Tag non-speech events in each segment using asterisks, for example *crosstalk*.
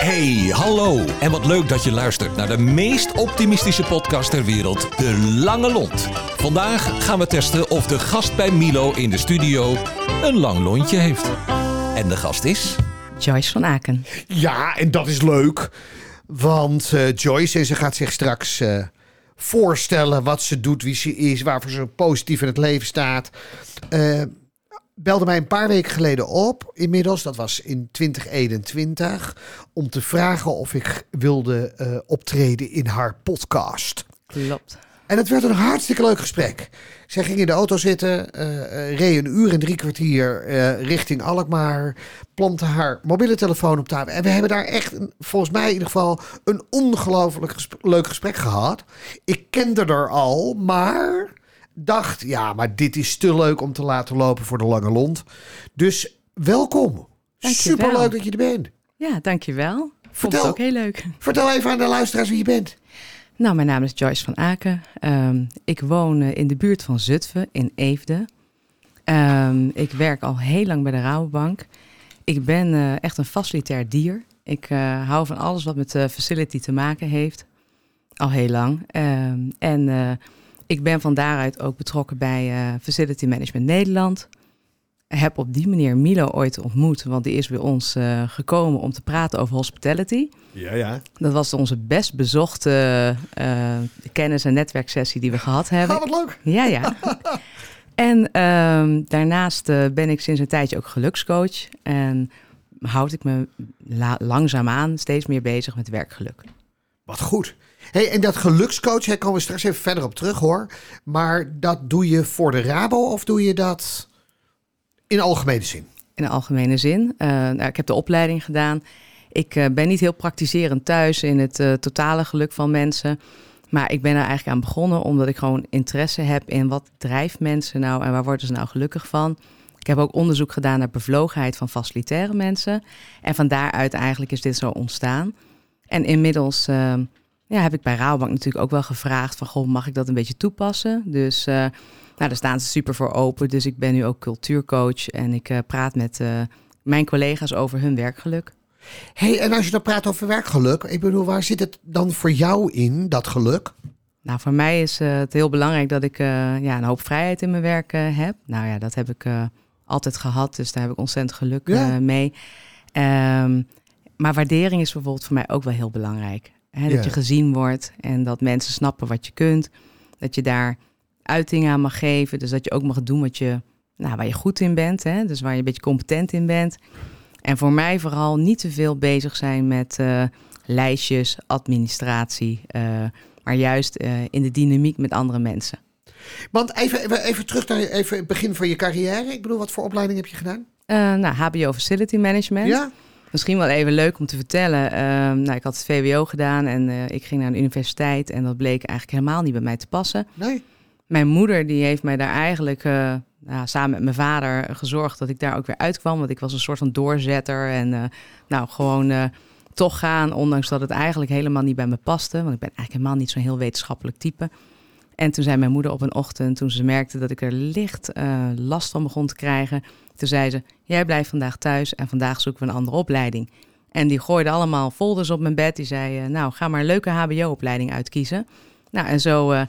Hey, hallo. En wat leuk dat je luistert naar de meest optimistische podcast ter wereld, De Lange Lont. Vandaag gaan we testen of de gast bij Milo in de studio een lang lontje heeft. En de gast is... Joyce van Aken. Ja, en dat is leuk. Want eh, Joyce, en ze gaat zich straks eh, voorstellen wat ze doet, wie ze is, waarvoor ze positief in het leven staat. Eh, belde mij een paar weken geleden op, inmiddels, dat was in 2021, om te vragen of ik wilde eh, optreden in haar podcast. Klopt. En het werd een hartstikke leuk gesprek. Zij ging in de auto zitten, eh, eh, reed een uur en drie kwartier richting Alkmaar, plantte haar mobiele telefoon op tafel. En we hebben daar echt, een- volgens mij in ieder geval, een ongelooflijk leuk gesprek gehad. Ik kende haar al, maar dacht, ja, maar dit is te leuk om te laten lopen voor de lange lont. Dus welkom. Dankjewel. Superleuk dat je er bent. Ja, dankjewel. Vond Vertel. het ook heel leuk. Vertel even aan de luisteraars wie je bent. Nou, mijn naam is Joyce van Aken. Ehm, ik woon eh, in de buurt van Zutphen in Eefde. Ehm, ik werk al heel lang bij de Rabobank. Ik ben eh, echt een facilitair dier. Ik eh, hou van alles wat met de facility te maken heeft. Al heel lang. Ehm, en ik ben van daaruit ook betrokken bij eh, Facility Management Nederland. Heb op die manier Milo ooit ontmoet, want die is bij ons eh, gekomen om te praten over hospitality. Ja, ja. Dat was onze best bezochte eh, kennis- en netwerksessie die we gehad hebben. Ah, wat leuk. Ja, ja. *laughs* En ehm, daarnaast ben ik sinds een tijdje ook gelukscoach. En houd ik me la- langzaamaan steeds meer bezig met werkgeluk. Wat goed. Hey, en dat gelukscoach, daar komen we straks even verder op terug hoor. Maar dat doe je voor de Rabo of doe je dat in algemene zin? In algemene zin. Eh, nou, ik heb de opleiding gedaan. Ik eh, ben niet heel praktiserend thuis in het eh, totale geluk van mensen. Maar ik ben er eigenlijk aan begonnen omdat ik gewoon interesse heb in wat drijft mensen nou en waar worden ze nou gelukkig van. Ik heb ook onderzoek gedaan naar bevlogenheid van facilitaire mensen. En van daaruit eigenlijk is dit zo ontstaan. En inmiddels eh, ja, heb ik bij Rabobank natuurlijk ook wel gevraagd van... Goh, mag ik dat een beetje toepassen? Dus eh, nou, daar staan ze super voor open. Dus ik ben nu ook cultuurcoach en ik eh, praat met eh, mijn collega's over hun werkgeluk. Hey, en als je dan praat over werkgeluk, ik bedoel, waar zit het dan voor jou in, dat geluk? Nou, voor mij is het heel belangrijk dat ik ja, een hoop vrijheid in mijn werk heb. Nou ja, dat heb ik altijd gehad, dus daar heb ik ontzettend geluk Ja. mee. Ehm, maar waardering is bijvoorbeeld voor mij ook wel heel belangrijk. Dat je gezien wordt en dat mensen snappen wat je kunt. Dat je daar uiting aan mag geven. Dus dat je ook mag doen wat je, nou, waar je goed in bent. Hè? Dus waar je een beetje competent in bent. En voor mij vooral niet te veel bezig zijn met eh, lijstjes, administratie. eh, maar juist eh, in de dynamiek met andere mensen. Want even, even, terug naar even het begin van je carrière. Ik bedoel, wat voor opleiding heb je gedaan? Nou, HBO Facility Management. Ja? Misschien wel even leuk om te vertellen. Ehm, nou, ik had het VWO gedaan en eh, ik ging naar een universiteit. En dat bleek eigenlijk helemaal niet bij mij te passen. Nee? Mijn moeder die heeft mij daar eigenlijk eh, nou, samen met mijn vader gezorgd dat ik daar ook weer uitkwam. Want ik was een soort van doorzetter. En eh, nou, gewoon toch gaan, ondanks dat het eigenlijk helemaal niet bij me paste. Want ik ben eigenlijk helemaal niet zo'n heel wetenschappelijk type. En toen zei mijn moeder op een ochtend, toen ze merkte dat ik er licht eh, last van begon te krijgen. Toen zei ze, jij blijft vandaag thuis en vandaag zoeken we een andere opleiding. En die gooide allemaal folders op mijn bed. Die zei, eh, nou ga maar een leuke hbo-opleiding uitkiezen. Nou en zo, eh,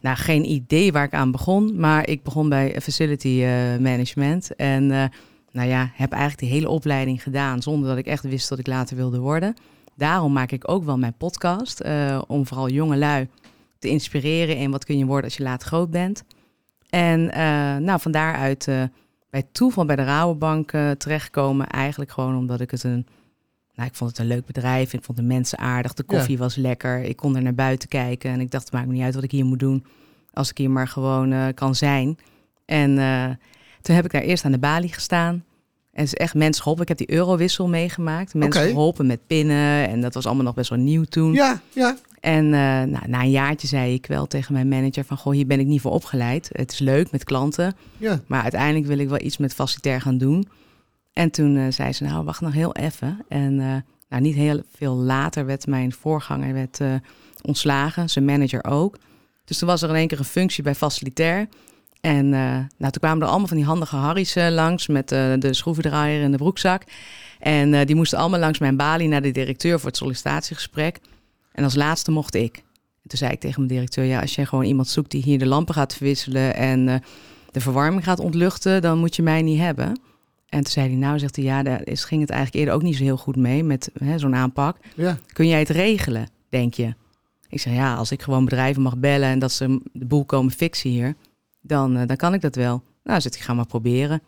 nou geen idee waar ik aan begon. Maar ik begon bij Facility Management. En nou ja, heb eigenlijk die hele opleiding gedaan zonder dat ik echt wist wat ik later wilde worden. Daarom maak ik ook wel mijn podcast. om vooral jonge lui te inspireren in wat kun je worden als je later groot bent. En eh, nou, van daaruit eh, bij toeval bij de Rabobank eh terechtkomen. Eigenlijk gewoon omdat ik het een... Nou, ik vond het een leuk bedrijf. Ik vond de mensen aardig. De koffie was lekker. Ik kon er naar buiten kijken. En ik dacht, het maakt me niet uit wat ik hier moet doen. Als ik hier maar gewoon kan zijn. En toen heb ik daar eerst aan de balie gestaan. En het is echt mensen geholpen. Ik heb die eurowissel meegemaakt. Mensen Oké. geholpen met pinnen. En dat was allemaal nog best wel nieuw toen. Ja, ja. En eh, nou, na een jaartje zei ik wel tegen mijn manager van... goh, hier ben ik niet voor opgeleid. Het is leuk met klanten, ja. maar uiteindelijk wil ik wel iets met facilitair gaan doen. En toen eh, zei ze, nou, wacht nog heel even. En eh, nou, niet heel veel later werd mijn voorganger werd, ontslagen, zijn manager ook. Dus toen was er in één keer een functie bij facilitair. En nou, toen kwamen er allemaal van die handige Harry's uh, langs met de schroevendraaier en de broekzak. En die moesten allemaal langs mijn balie naar de directeur voor het sollicitatiegesprek. En als laatste mocht ik. En toen zei ik tegen mijn directeur, ja, als je gewoon iemand zoekt die hier de lampen gaat verwisselen en de verwarming gaat ontluchten, dan moet je mij niet hebben. En toen zei hij, nou, zegt hij, ja, daar is, ging het eigenlijk eerder ook niet zo heel goed mee met zo'n aanpak. Ja. Kun jij het regelen, denk je? Ik zeg, ja, als ik gewoon bedrijven mag bellen en dat ze de boel komen fixen hier, dan, uh, dan kan ik dat wel. Nou, zit ik ga maar proberen.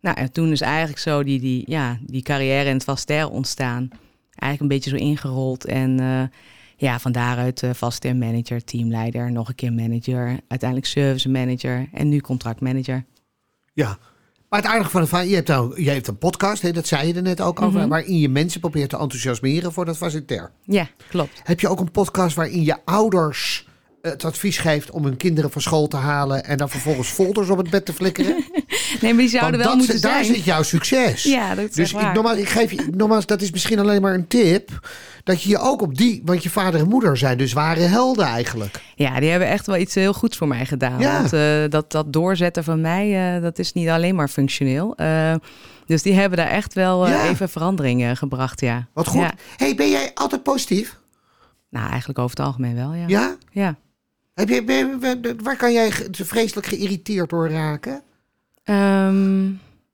Nou, en toen is eigenlijk zo die, die, ja, die carrière in het Vaster ontstaan. Eigenlijk een beetje zo ingerold. En uh, ja, van daaruit uh, Vaster manager, teamleider, nog een keer manager. Uiteindelijk service manager en nu contractmanager. Ja, maar het aardige van het verhaal, je hebt, nou, je hebt een podcast, hè, dat zei je er net ook over, Mhm. waarin je mensen probeert te enthousiasmeren voor dat facilitair. Ja, klopt. Heb je ook een podcast waarin je ouders het advies geeft om hun kinderen van school te halen en dan vervolgens folders op het bed te flikkeren? *laughs* Nee, maar die zouden Want wel dat, moeten daar zijn. zit jouw succes. Ja, dat is Dus ik, nogmaals, ik geef je, nogmaals, dat is misschien alleen maar een tip. Dat je je ook op die, want je vader en moeder zijn dus ware helden eigenlijk. Ja, die hebben echt wel iets heel goeds voor mij gedaan. Ja. Want eh, dat, dat doorzetten van mij, eh, dat is niet alleen maar functioneel. Eh, dus die hebben daar echt wel eh, Ja. even veranderingen gebracht, ja. Wat goed. Ja. hey, ben jij altijd positief? Nou, eigenlijk over het algemeen wel, ja. Ja? Ja. Heb je, waar kan jij vreselijk geïrriteerd door raken? Ehm,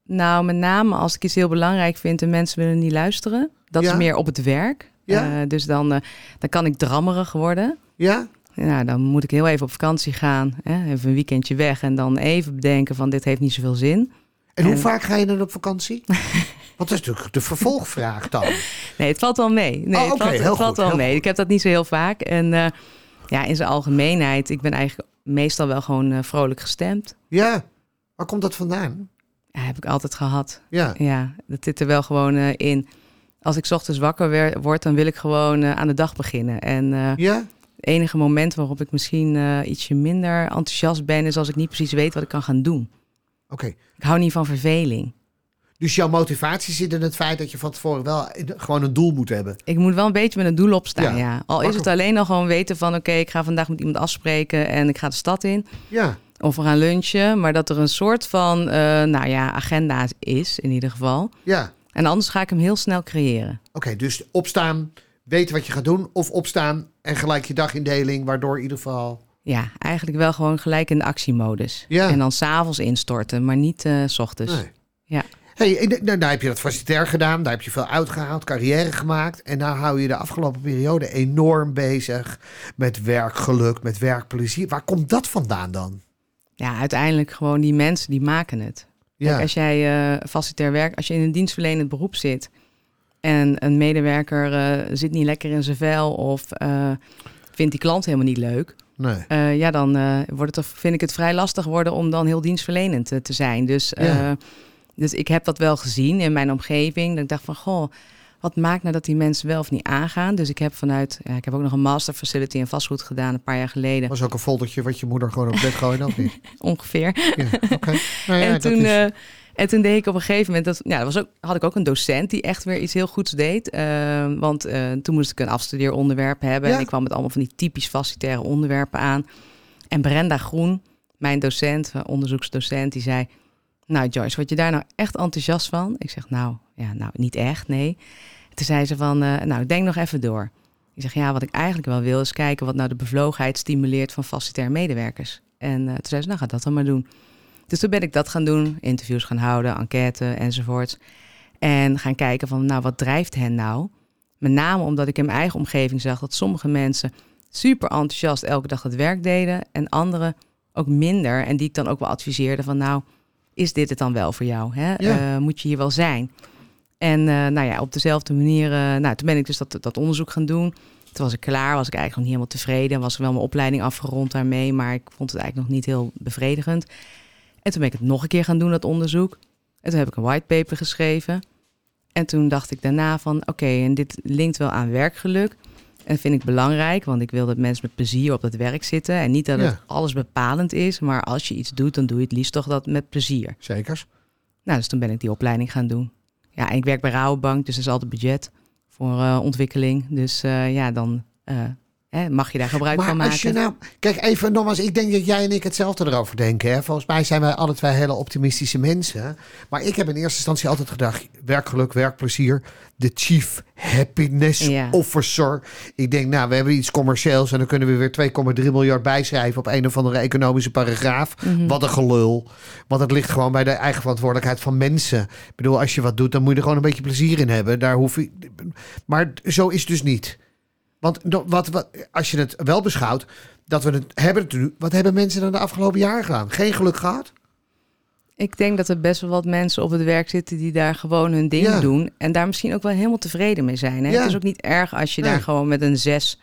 nou, met name als ik iets heel belangrijk vind en mensen willen niet luisteren. Dat Ja. is meer op het werk. Ja. Eh, dus dan, eh, dan kan ik drammerig worden. Ja? Nou, dan moet ik heel even op vakantie gaan. Hè? Even een weekendje weg en dan even bedenken van dit heeft niet zoveel zin. En hoe En- vaak ga je dan op vakantie? *laughs* Dat is natuurlijk de vervolgvraag dan. Nee, het valt wel mee. Nee, Oh, het valt, het wel heel mee. goed. Ik heb dat niet zo heel vaak. En eh, ja, in zijn algemeenheid, ik ben eigenlijk meestal wel gewoon eh, vrolijk gestemd. Ja. Waar komt dat vandaan? Ja, heb ik altijd gehad. Ja. Ja, dat zit er wel gewoon eh, in. Als ik 's ochtends wakker word, dan wil ik gewoon eh, aan de dag beginnen. En Ja? het enige moment waarop ik misschien ietsje minder enthousiast ben, is als ik niet precies weet wat ik kan gaan doen. Oké. Ik hou niet van verveling. Dus jouw motivatie zit in het feit dat je van tevoren wel gewoon een doel moet hebben. Ik moet wel een beetje met een doel opstaan, Ja, ja. Al is het alleen al gewoon weten van... oké, ik ga vandaag met iemand afspreken en ik ga de stad in. Ja. Of we gaan lunchen. Maar dat er een soort van, eh, nou ja, agenda is in ieder geval. Ja. En anders ga ik hem heel snel creëren. Oké, dus opstaan, weten wat je gaat doen. Of opstaan en gelijk je dagindeling, waardoor in ieder geval... Ja, eigenlijk wel gewoon gelijk in de actiemodus. Ja. En dan s'avonds instorten, maar niet eh, s ochtends. Nee. Ja. Hey, nou, nou heb je dat facilitair gedaan, daar heb je veel uitgehaald, carrière gemaakt. En nou hou je de afgelopen periode enorm bezig met werkgeluk, met werkplezier. Waar komt dat vandaan dan? Ja, uiteindelijk gewoon die mensen die maken het. Ja, Kijk, als jij eh facilitair werkt, als je in een dienstverlenend beroep zit en een medewerker eh, zit niet lekker in zijn vel of eh, vindt die klant helemaal niet leuk, nee. ja, dan wordt het, vind ik het vrij lastig worden om dan heel dienstverlenend eh, te zijn. Dus, Ja. Dus ik heb dat wel gezien in mijn omgeving. Dat ik dacht van, goh, wat maakt nou dat die mensen wel of niet aangaan? Dus ik heb vanuit, ja, ik heb ook nog een master facility in vastgoed gedaan een paar jaar geleden, was ook een foldertje wat je moeder gewoon op bed gooide, of niet? *laughs* ongeveer. Ja. *laughs* Nou ja, en, toen, is- eh, en toen deed ik op een gegeven moment, dat, ja, dat was ook, had ik ook een docent die echt weer iets heel goeds deed. Eh, want eh, toen moest ik een afstudeeronderwerp hebben. Ja. En ik kwam met allemaal van die typisch facilitaire onderwerpen aan. En Brenda Groen, mijn docent, onderzoeksdocent, die zei... Nou Joyce, word je daar nou echt enthousiast van? Ik zeg, nou, ja, nou niet echt, nee. Toen zei ze van, eh, nou, denk nog even door. Ik zeg, ja, wat ik eigenlijk wel wil is kijken wat nou de bevlogenheid stimuleert van facilitaire medewerkers. En eh, toen zei ze, nou, ga dat dan maar doen. Dus toen ben ik dat gaan doen, interviews gaan houden, enquête enzovoort. En gaan kijken van, nou, wat drijft hen nou? Met name omdat ik in mijn eigen omgeving zag dat sommige mensen super enthousiast elke dag het werk deden en anderen ook minder. En die ik dan ook wel adviseerde van, nou, is dit het dan wel voor jou? Hè? Ja. Eh, moet je hier wel zijn? En eh, nou ja, op dezelfde manier, eh, nou, toen ben ik dus dat, dat onderzoek gaan doen. Toen was ik klaar, was ik eigenlijk nog niet helemaal tevreden. Was wel mijn opleiding afgerond daarmee, maar ik vond het eigenlijk nog niet heel bevredigend. En toen ben ik het nog een keer gaan doen, dat onderzoek. En toen heb ik een whitepaper geschreven. En toen dacht ik daarna van, oké, en dit linkt wel aan werkgeluk. En vind ik belangrijk, want ik wil dat mensen met plezier op het werk zitten. En niet dat het alles bepalend is, maar als je iets doet, dan doe je het liefst toch dat met plezier. Zekers. Nou, dus toen ben ik die opleiding gaan doen. Ja, en ik werk bij Rabobank, dus er is altijd budget voor eh, ontwikkeling. Dus eh, ja, dan eh, hè, mag je daar gebruik maar van maken. als je nou, kijk even nogmaals, ik denk dat jij en ik hetzelfde erover denken. Hè? Volgens mij zijn wij alle twee hele optimistische mensen. Maar ik heb in eerste instantie altijd gedacht, werkgeluk, werkplezier, de chief happiness Ja. officer. Ik denk, nou, we hebben iets commercieels en dan kunnen we weer 2,3 miljard bijschrijven op een of andere economische paragraaf. Mhm. Wat een gelul. Want het ligt gewoon bij de eigen verantwoordelijkheid van mensen. Ik bedoel, als je wat doet, dan moet je er gewoon een beetje plezier in hebben. Daar hoef je. Maar zo is het dus niet. Want wat, wat, als je het wel beschouwt, dat we het hebben. Wat hebben mensen dan de afgelopen jaren gedaan? Geen geluk gehad? Ik denk dat er best wel wat mensen op het werk zitten die daar gewoon hun ding Ja. doen. En daar misschien ook wel helemaal tevreden mee zijn. Hè? Ja. Het is ook niet erg als je Nee. daar gewoon met een zes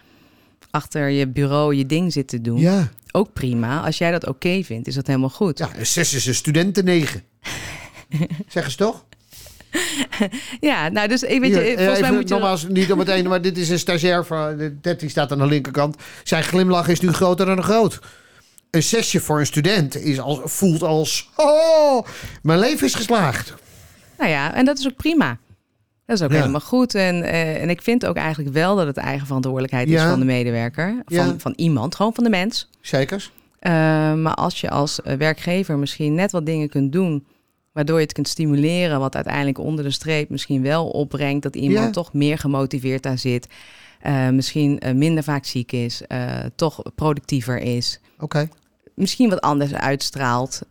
achter je bureau je ding zit te doen. Ja. Ook prima. Als jij dat oké vindt, is dat helemaal goed. Ja, een zes is een studenten negen. *laughs* Zeggen ze toch? *laughs* Ja, nou dus ik weet Hier, je, eh, volgens mij moet je... nogmaals, niet om het ene, maar dit is een stagiair van 13 staat aan de linkerkant. Zijn glimlach is nu groter dan groot. Een zesje voor een student is als, voelt als, oh, mijn leven is geslaagd. Nou ja, en dat is ook prima. Dat is ook Ja. helemaal goed. En, eh, en ik vind ook eigenlijk wel dat het eigen verantwoordelijkheid is van de medewerker. Van, Ja. van iemand, gewoon van de mens. Zekers? Eh, maar als je als eh, werkgever misschien net wat dingen kunt doen... waardoor je het kunt stimuleren... wat uiteindelijk onder de streep misschien wel opbrengt... dat iemand Ja. toch meer gemotiveerd daar zit... eh, misschien eh, minder vaak ziek is... eh, toch productiever is... Oké. misschien wat anders uitstraalt...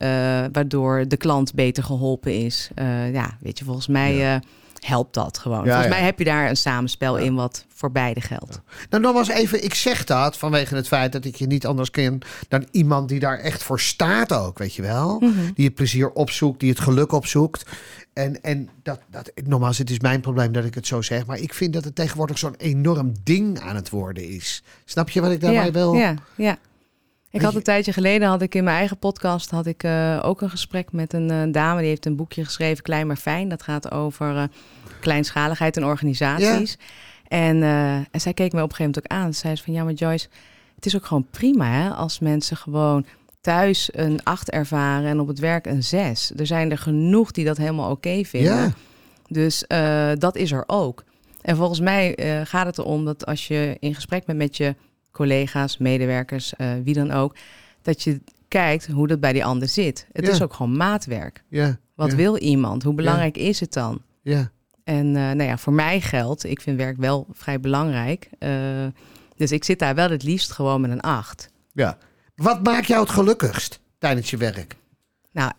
waardoor de klant beter geholpen is. Ja, weet je, volgens mij... helpt dat gewoon. Volgens mij heb je daar een samenspel in wat voor beide geldt. Nou, nog eens even, ik zeg dat vanwege het feit dat ik je niet anders ken dan iemand die daar echt voor staat ook, weet je wel? Mhm. Die het plezier opzoekt, die het geluk opzoekt. En, en dat, dat, nogmaals, het is mijn probleem dat ik het zo zeg, maar ik vind dat het tegenwoordig zo'n enorm ding aan het worden is. Snap je wat ik daarbij ja, wil? Ja, ja. Ik had een tijdje geleden had ik in mijn eigen podcast had ik eh, ook een gesprek met een eh, dame die heeft een boekje geschreven, Klein maar Fijn. Dat gaat over eh, kleinschaligheid in organisaties. En, en zij keek me op een gegeven moment ook aan. Ze zei ze van ja, maar Joyce, het is ook gewoon prima hè, als mensen gewoon thuis een acht ervaren en op het werk een zes. Er zijn er genoeg die dat helemaal oké vinden. Ja. Dus dat is er ook. En volgens mij gaat het erom dat als je in gesprek bent met je collega's, medewerkers, eh, wie dan ook, dat je kijkt hoe dat bij die ander zit. Het Ja. is ook gewoon maatwerk. Ja. Wat ja, wil iemand? Hoe belangrijk is het dan? Ja. En eh, nou ja, voor mij geldt, ik vind werk wel vrij belangrijk. Eh, dus ik zit daar wel het liefst gewoon met een acht. ja. Wat maakt jou het gelukkigst tijdens je werk? Nou,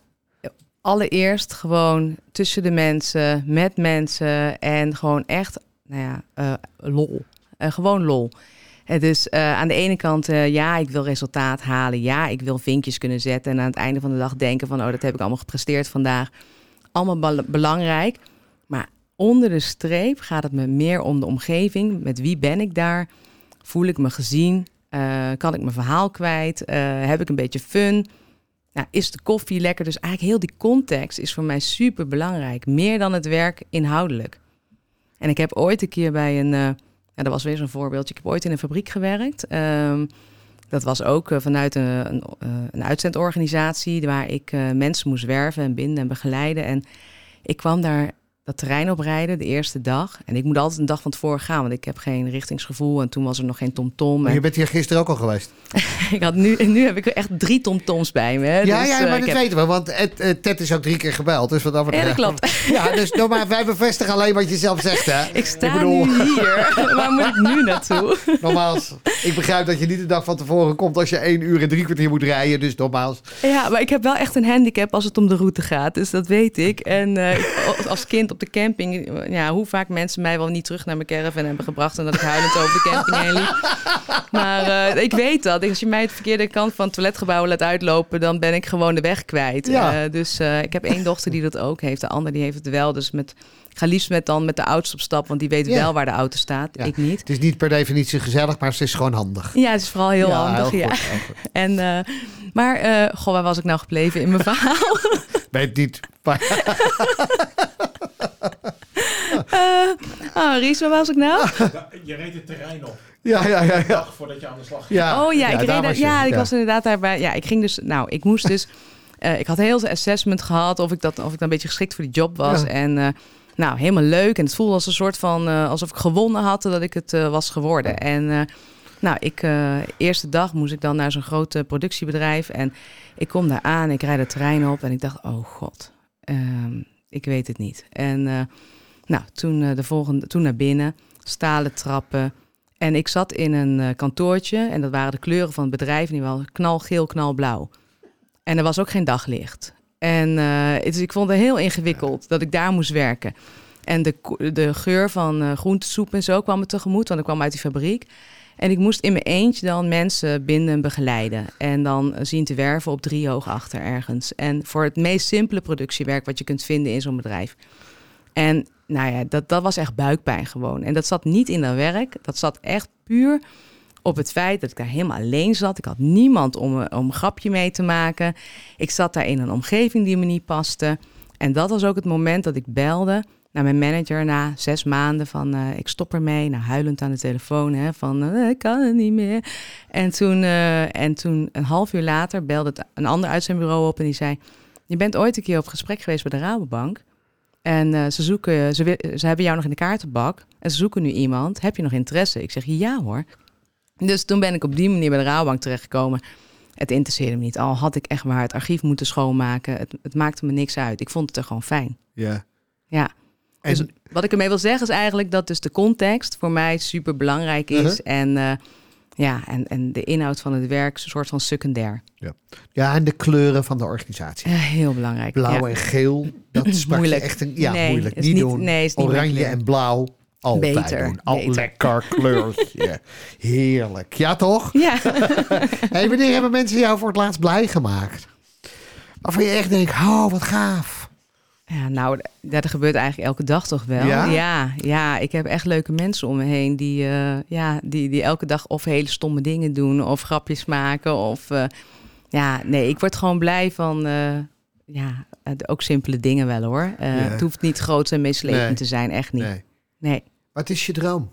allereerst gewoon tussen de mensen, met mensen en gewoon echt, nou ja, lol. Gewoon lol. Dus eh, aan de ene kant, eh, ja, ik wil resultaat halen. Ja, ik wil vinkjes kunnen zetten. En aan het einde van de dag denken van, oh, dat heb ik allemaal gepresteerd vandaag. Allemaal bel- belangrijk. Maar onder de streep gaat het me meer om de omgeving. Met wie ben ik daar? Voel ik me gezien? Eh, kan ik mijn verhaal kwijt? Heb ik een beetje fun? Nou, is de koffie lekker? Dus eigenlijk heel die context is voor mij super belangrijk. Meer dan het werk inhoudelijk. En ik heb ooit een keer bij een... ja, dat was weer zo'n voorbeeldje. Ik heb ooit in een fabriek gewerkt. Ehm, dat was ook eh, vanuit een, een, eh, een uitzendorganisatie... waar ik eh, mensen moest werven en binden en begeleiden. En ik kwam daar dat terrein oprijden de eerste dag. En ik moet altijd een dag van tevoren gaan... want ik heb geen richtingsgevoel. En toen was er nog geen tomtom. Maar En je bent hier gisteren ook al geweest. *laughs* ik had nu, nu heb ik echt drie tomtoms bij me. Ja, Dus, ja, eh, maar dat heb- weten we, want Ed, eh, Ted is ook drie keer gebeld. Dus wat dat Ja, dat betreft- klopt. *laughs* Ja, dus nou, maar wij bevestigen alleen wat je zelf zegt, hè? *laughs* Ik sta bedoel- nu hier. Waar moet ik nu naartoe? Nogmaals, ik begrijp dat je niet de dag van tevoren komt als je één uur en drie kwartier moet rijden. Dus nogmaals, Ja, maar ik heb wel echt een handicap als het om de route gaat. Dus dat weet ik. En eh, als kind op de camping, ja, hoe vaak mensen mij wel niet terug naar mijn caravan hebben gebracht. En dat ik huilend over de camping heen liep. *laughs* Maar eh, ik weet dat. Als je mij het verkeerde kant van het toiletgebouw laat uitlopen, dan ben ik gewoon de weg kwijt. Ja. Eh, dus eh, ik heb één dochter die dat ook heeft. De ander die heeft het wel. Dus met, ik ga liefst met dan met de oudste op stap, want die weet Ja. wel waar de auto staat. Ja. Ik niet. het is niet per definitie gezellig, maar het is gewoon handig. Ja, het is vooral heel handig. heel ja. goed, heel goed. *laughs* En, maar, goh, waar was ik nou gebleven in mijn *laughs* verhaal? Weet niet. Maar, oh, Ries, waar was ik nou? Ja, je reed het terrein op. ja, ja, ja. Ja. dag voordat je aan de slag ging. ja oh ja, ik, reed, was ja, ik was inderdaad daarbij. Ja, ik ging dus, nou, ik moest dus, *laughs* eh, ik had heel veel assessment gehad of ik, dat, of ik dan een beetje geschikt voor die job was. Ja. En eh, nou, helemaal leuk. En het voelde als een soort van, eh, alsof ik gewonnen had dat ik het eh, was geworden. En eh, Nou, ik, eh, eerste dag moest ik dan naar zo'n groot productiebedrijf. En ik kom daar aan, ik rijd de trein op en ik dacht, oh god, ehm, ik weet het niet. En eh, nou, toen, eh, de volgende, toen naar binnen, stalen trappen. En ik zat in een eh, kantoortje en dat waren de kleuren van het bedrijf. Die waren knalgeel, knalblauw. En er was ook geen daglicht. En eh, ik vond het heel ingewikkeld dat ik daar moest werken. En de, de geur van eh groentesoep en zo kwam me tegemoet, want ik kwam uit die fabriek. En ik moest in mijn eentje dan mensen binden en begeleiden. En dan zien te werven op drie hoog achter ergens. En voor het meest simpele productiewerk wat je kunt vinden in zo'n bedrijf. En nou ja, dat, dat was echt buikpijn gewoon. En dat zat niet in dat werk. Dat zat echt puur op het feit dat ik daar helemaal alleen zat. Ik had niemand om, eh, om een grapje mee te maken. Ik zat daar in een omgeving die me niet paste. En dat was ook het moment dat ik belde naar mijn manager na zes maanden van eh, ik stop ermee. Nou, huilend aan de telefoon hè, van eh, ik kan het niet meer. En toen, en toen een half uur later belde een ander uit zijn bureau op en die zei... Je bent ooit een keer op gesprek geweest bij de Rabobank. En eh, ze, zoeken, ze, ze hebben jou nog in de kaartenbak. En ze zoeken nu iemand. Heb je nog interesse? Ik zeg ja hoor. Dus toen ben ik op die manier bij de Rabobank terechtgekomen. Het interesseerde me niet. Al had ik echt maar het archief moeten schoonmaken. Het, het maakte me niks uit. Ik vond het er gewoon fijn. Ja. Ja. En, Dus wat ik ermee wil zeggen is eigenlijk dat dus de context voor mij super belangrijk is. Uh-huh. En eh, ja, en, en de inhoud van het werk is een soort van secundair. ja, en de kleuren van de organisatie. Eh, heel belangrijk. Blauw ja. en geel, dat sprak *laughs* je Moeilijk. echt een... Ja, Nee, moeilijk. is Niet, niet- doen. nee, is niet Oranje en blauw, altijd Beter, doen. Al beter. lekker kleurtje. *laughs* Heerlijk. Ja, toch? Ja. *laughs* Hey, wanneer hebben mensen jou voor het laatst blij gemaakt? Waarvan je echt denkt, oh, wat gaaf. Ja, nou, dat gebeurt eigenlijk elke dag toch wel. Ja? ja, ja, ik heb echt leuke mensen om me heen die, eh, ja, die, die elke dag of hele stomme dingen doen of grapjes maken. Of eh, ja, nee, ik word gewoon blij van eh, ja, ook simpele dingen wel hoor. Ja. Het hoeft niet groot en Nee. te zijn, echt niet. Nee. Nee. Wat is je droom?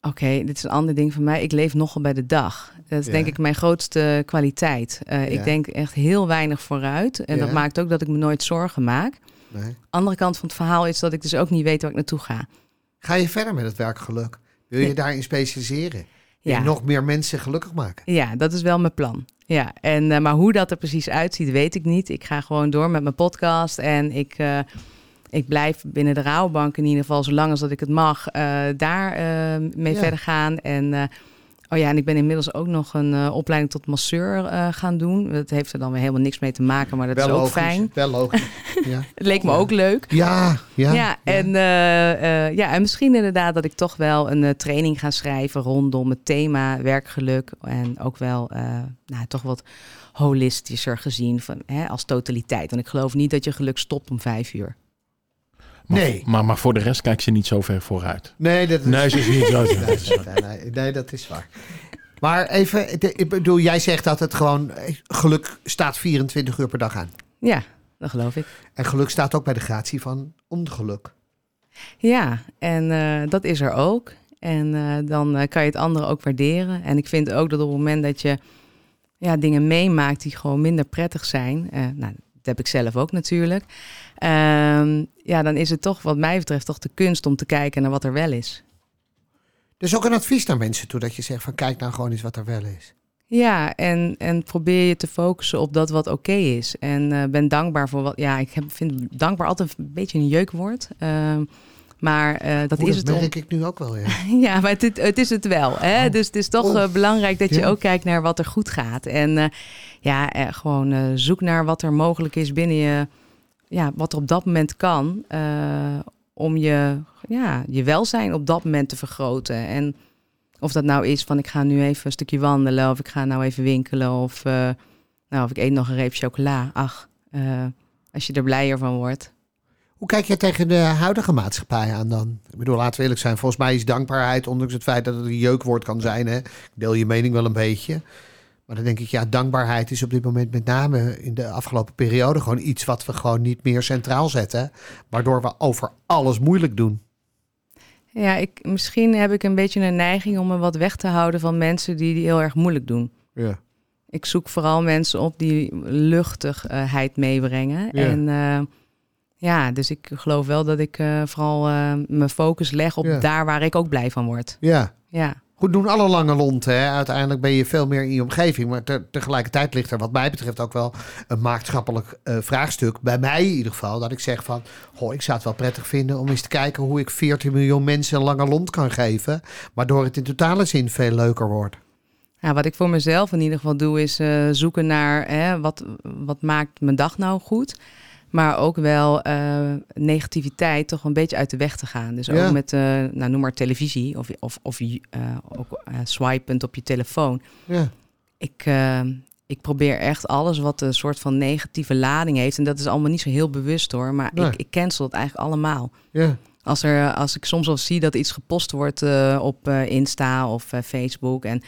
Oké, dit is een ander ding van mij. Ik leef nogal bij de dag. Dat is Ja. denk ik mijn grootste kwaliteit. Eh, Ja. Ik denk echt heel weinig vooruit. En Ja. dat maakt ook dat ik me nooit zorgen maak. Nee. Andere kant van het verhaal is dat ik dus ook niet weet waar ik naartoe ga. Ga je verder met het werkgeluk? Wil je daarin specialiseren? Ja. nog meer mensen gelukkig maken? Ja, dat is wel mijn plan. Ja, en, eh, maar hoe dat er precies uitziet, weet ik niet. Ik ga gewoon door met mijn podcast en ik, eh, ik blijf binnen de rouwbank in ieder geval, zolang als dat ik het mag, eh, daar mee Ja. verder gaan. En, oh ja, en ik ben inmiddels ook nog een eh, opleiding tot masseur eh, gaan doen. Dat heeft er dan weer helemaal niks mee te maken, maar dat is ook logisch. fijn. Wel logisch. *laughs* ja. Het leek me Ja. ook leuk. Ja, ja. Ja, En, eh, ja, en misschien inderdaad dat ik toch wel een training ga schrijven rondom het thema werkgeluk. En ook wel nou, toch wat holistischer gezien van, hè, als totaliteit. Want ik geloof niet dat je geluk stopt om vijf uur. Maar, Nee. Maar, maar voor de rest kijkt ze niet zo ver vooruit. Nee, dat is, Nee, ze is niet zo. *laughs* nee, nee, nee, nee, dat is waar. Maar even, ik bedoel, jij zegt dat het gewoon, eh, geluk staat 24 uur per dag aan. Ja, dat geloof ik. En geluk staat ook bij de gratie van ongeluk. Ja, en eh, dat is er ook. En eh, dan eh, kan je het andere ook waarderen. En ik vind ook dat op het moment dat je ja, dingen meemaakt die gewoon minder prettig zijn. eh, nou, heb ik zelf ook natuurlijk. Ehm, ja, dan is het toch, wat mij betreft, toch de kunst om te kijken naar wat er wel is. Dus ook een advies naar mensen toe, dat je zegt van kijk nou gewoon eens wat er wel is. Ja, en, en probeer je te focussen op dat wat oké is. En eh, ben dankbaar voor wat. Ja, ik heb, vind dankbaar altijd een beetje een jeukwoord. Ehm, maar eh, dat is dat het. om- merk ik nu ook wel, ja. *laughs* Ja, maar het, het is het wel. Hè? Oh. Dus het is toch Oh. eh, belangrijk dat je Ja. ook kijkt naar wat er goed gaat. En eh, ja, gewoon zoek naar wat er mogelijk is binnen je, ja, wat er op dat moment kan. om je, ja, je welzijn op dat moment te vergroten. En of dat nou is van ik ga nu even een stukje wandelen, of ik ga nou even winkelen, of, nou, of ik eet nog een reep chocola. Ach, als je er blijer van wordt. Hoe kijk je tegen de huidige maatschappij aan dan? Ik bedoel, laten we eerlijk zijn. Volgens mij is dankbaarheid, ondanks het feit dat het een jeukwoord kan zijn. Hè? Ik deel je mening wel een beetje. Maar dan denk ik, ja, dankbaarheid is op dit moment met name in de afgelopen periode gewoon iets wat we gewoon niet meer centraal zetten. Waardoor we over alles moeilijk doen. Ja, ik, misschien heb ik een beetje een neiging om me wat weg te houden van mensen die, die heel erg moeilijk doen. Ja. Ik zoek vooral mensen op die luchtigheid meebrengen. Ja. En eh, ja, dus ik geloof wel dat ik eh, vooral eh, mijn focus leg op Ja. daar waar ik ook blij van word. Ja. Ja, Goed doen alle lange lonten. Hè. Uiteindelijk ben je veel meer in je omgeving. Maar te- tegelijkertijd ligt er wat mij betreft ook wel een maatschappelijk eh, vraagstuk. Bij mij in ieder geval. Dat ik zeg van, goh, ik zou het wel prettig vinden om eens te kijken hoe ik 14 miljoen mensen een lange lont kan geven. Waardoor het in totale zin veel leuker wordt. Ja, wat ik voor mezelf in ieder geval doe, is zoeken naar hè, wat, wat maakt mijn dag nou goed. Maar ook wel eh, negativiteit toch een beetje uit de weg te gaan. Dus Ja. ook met, eh, nou, noem maar televisie of, of, of eh, ook swipend op je telefoon. Ja, Ik, ik probeer echt alles wat een soort van negatieve lading heeft. En dat is allemaal niet zo heel bewust hoor. Maar Nee. ik, ik cancel het eigenlijk allemaal. ja. Als, er, als ik soms al zie dat iets gepost wordt op Insta of Facebook. En,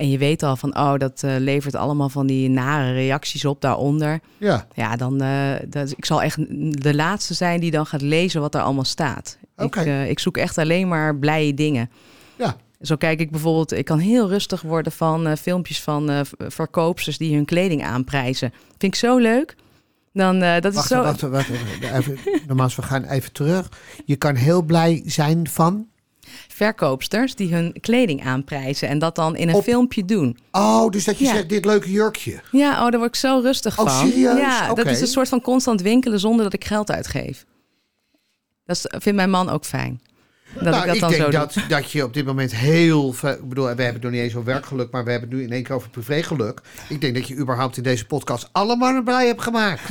en je weet al van, oh, dat eh, levert allemaal van die nare reacties op daaronder. ja. Ja, dan uh, dat, ik zal echt de laatste zijn die dan gaat lezen wat er allemaal staat. Oké. Ik, uh, ik zoek echt alleen maar blije dingen. Ja. Zo kijk ik bijvoorbeeld, ik kan heel rustig worden van filmpjes van verkoopsters die hun kleding aanprijzen. Vind ik zo leuk. Dan, uh, dat wacht, is zo... wacht, wacht, even, nogmaals, we gaan even terug. Je kan heel blij zijn van... Verkoopsters die hun kleding aanprijzen en dat dan in een Op- filmpje doen. Oh, dus dat je Ja. zegt, dit leuke jurkje. Ja, oh, daar word ik zo rustig Oh, van. serieus? Ja, dat is een soort van constant winkelen zonder dat ik geld uitgeef. Dat vindt mijn man ook fijn. Dat nou, ik dat ik dan denk zo doe. dat, dat je op dit moment heel veel... Ik bedoel, we hebben nog niet eens over werkgeluk... maar we hebben het nu in één keer over privégeluk. Ik denk dat je überhaupt in deze podcast allemaal blij hebt gemaakt.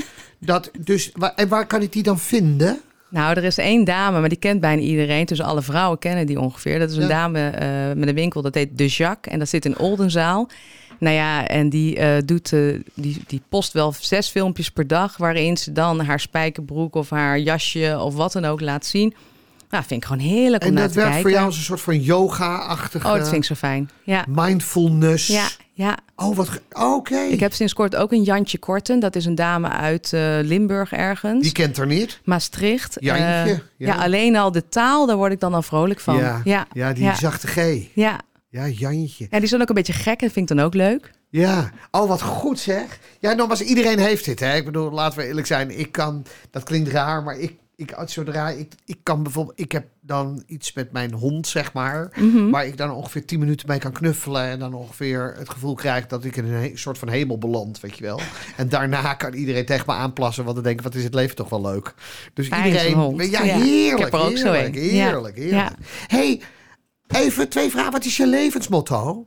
*laughs* dat, dus, waar, en waar kan ik die dan vinden? Nou, er is één dame, maar die kent bijna iedereen. Dus alle vrouwen kennen die ongeveer. Dat is een Ja. dame eh, met een winkel, dat heet De Jacques. En dat zit in Oldenzaal. Nou ja, en die, eh, doet, eh, die, die post wel zes filmpjes per dag... waarin ze dan haar spijkerbroek of haar jasje of wat dan ook laat zien. Nou, vind ik gewoon heerlijk om En naar dat te werkt kijken. voor jou als een soort van yoga-achtige... Oh, dat vind ik zo fijn. Ja, Mindfulness. ja, ja. Oh, wat... ge- Oké. Ik heb sinds kort ook een Jantje Korten. Dat is een dame uit eh, Limburg ergens. Die kent er niet. Maastricht. Jantje, Eh, ja. ja. alleen al de taal, daar word ik dan al vrolijk van. Ja, ja, ja, die ja. zachte G. ja. Ja, Jantje. Ja, die is dan ook een beetje gek. Dat vind ik dan ook leuk. Ja, oh wat goed zeg. Ja, nogmaals, iedereen heeft dit. Hè? Ik bedoel, laten we eerlijk zijn. Ik kan, dat klinkt raar, maar ik, ik zodra ik, ik kan bijvoorbeeld, ik heb dan iets met mijn hond, zeg maar, Mhm. waar ik dan ongeveer 10 minuten mee kan knuffelen en dan ongeveer het gevoel krijg dat ik in een soort van hemel beland, weet je wel. En daarna kan iedereen tegen me aanplassen, want dan denken, wat is het leven toch wel leuk. Dus Fijn, iedereen, ja, Ja, heerlijk, ik heb er ook zo heerlijk, heerlijk, Ja, heerlijk. hey, even twee vragen. Wat is je levensmotto?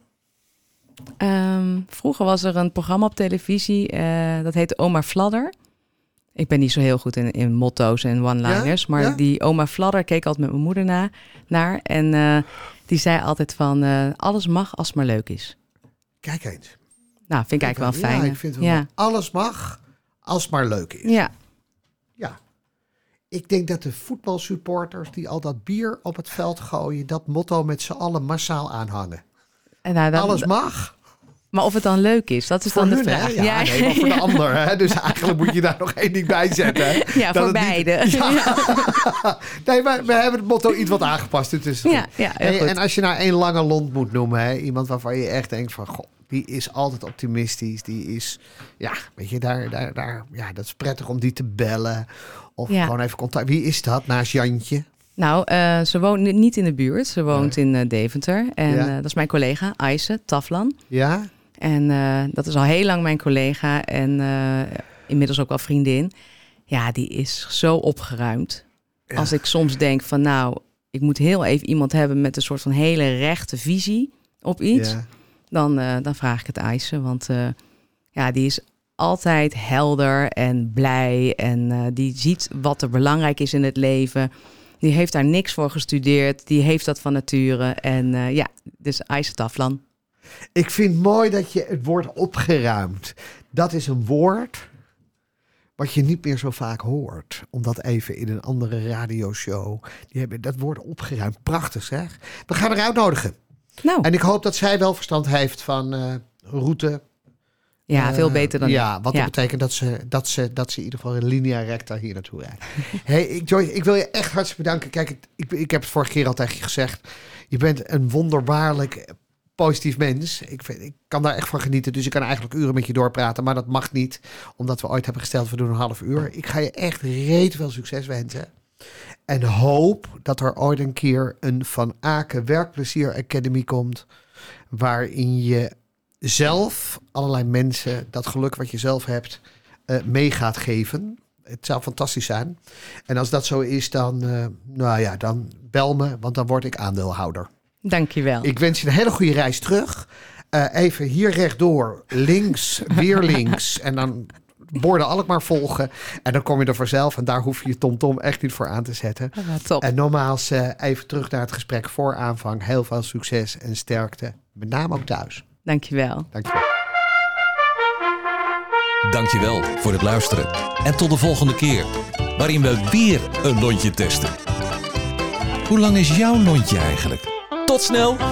Ehm, vroeger was er een programma op televisie. eh, dat heette Oma Fladder. Ik ben niet zo heel goed in, in motto's en one-liners. Ja? Maar Ja? die oma Fladder keek altijd met mijn moeder na, naar. En eh, die zei altijd van... eh, alles mag als het maar leuk is. Kijk eens. Nou, vind ik eigenlijk wel fijn. Ja, ik vind het wel. ja. Alles mag, als het maar leuk is. ja. Ja. Ik denk dat de voetbalsupporters die al dat bier op het veld gooien, dat motto met z'n allen massaal aanhangen. En nou, dan, Alles mag. Maar of het dan leuk is, dat is Voor dan hun, de hè? vraag. Ja, nee, maar voor de *laughs* ander. Hè? Dus eigenlijk moet je daar nog één ding bij zetten. Ja, Dat voor niet- beide. *laughs* Ja. *laughs* nee, maar we hebben het motto iets wat aangepast. Het is goed. Ja, ja, Hey, en als je nou één lange lont moet noemen, hè? iemand waarvan je echt denkt van, goh, die is altijd optimistisch. Die is, ja, weet je, daar, daar, daar, ja, dat is prettig om die te bellen. Of gewoon even contact. Wie is dat naast Jantje? Nou, eh, ze woont ni- niet in de buurt. Ze woont in eh, Deventer. En eh, dat is mijn collega, Aise Taflan. Ja? En eh, dat is al heel lang mijn collega en eh, inmiddels ook wel vriendin. Ja, die is zo opgeruimd. Ja. Als ik soms denk van nou, ik moet heel even iemand hebben met een soort van hele rechte visie op iets. Ja. Dan, eh, dan vraag ik het Aise. Want ja, die is altijd helder en blij. En die ziet wat er belangrijk is in het leven. Die heeft daar niks voor gestudeerd. Die heeft dat van nature. En ja, dus Aise Taflan. Ik vind mooi dat je het woord opgeruimd. Dat is een woord wat je niet meer zo vaak hoort. Omdat even in een andere radioshow. Die hebben dat woord opgeruimd. Prachtig zeg. We gaan haar uitnodigen. Nou, En ik hoop dat zij wel verstand heeft van eh, route. ja, Eh, veel beter dan ik. Ja, wat Ja. dat betekent dat ze, dat, ze, dat ze in ieder geval in linea recta hier naartoe rijdt. *laughs* hey, ik, Joyce, ik wil je echt hartstikke bedanken. Kijk, ik, ik, ik heb het vorige keer al tegen je gezegd. Je bent een wonderbaarlijk positief mens. Ik, vind, ik kan daar echt van genieten. Dus ik kan eigenlijk uren met je doorpraten. Maar dat mag niet, omdat we ooit hebben gesteld... we doen een half uur. Ik ga je echt reet veel succes wensen. En hoop dat er ooit een keer een Van Aken Werkplezier Academy komt. Waarin je zelf allerlei mensen dat geluk wat je zelf hebt eh, mee gaat geven. Het zou fantastisch zijn. En als dat zo is, dan, eh, nou ja, dan bel me, want dan word ik aandeelhouder. Dankjewel. Ik wens je een hele goede reis terug. Eh, even hier rechtdoor, links, weer *laughs* links. En dan borden Alkmaar volgen. En dan kom je er vanzelf. En daar hoef je je TomTom echt niet voor aan te zetten. Ja, top. En nogmaals, eh, even terug naar het gesprek voor aanvang. Heel veel succes en sterkte. Met name ook thuis. Dankjewel. Dankjewel. Dankjewel voor het luisteren. En tot de volgende keer, waarin we weer een lontje testen. Hoe lang is jouw lontje eigenlijk? Tot snel!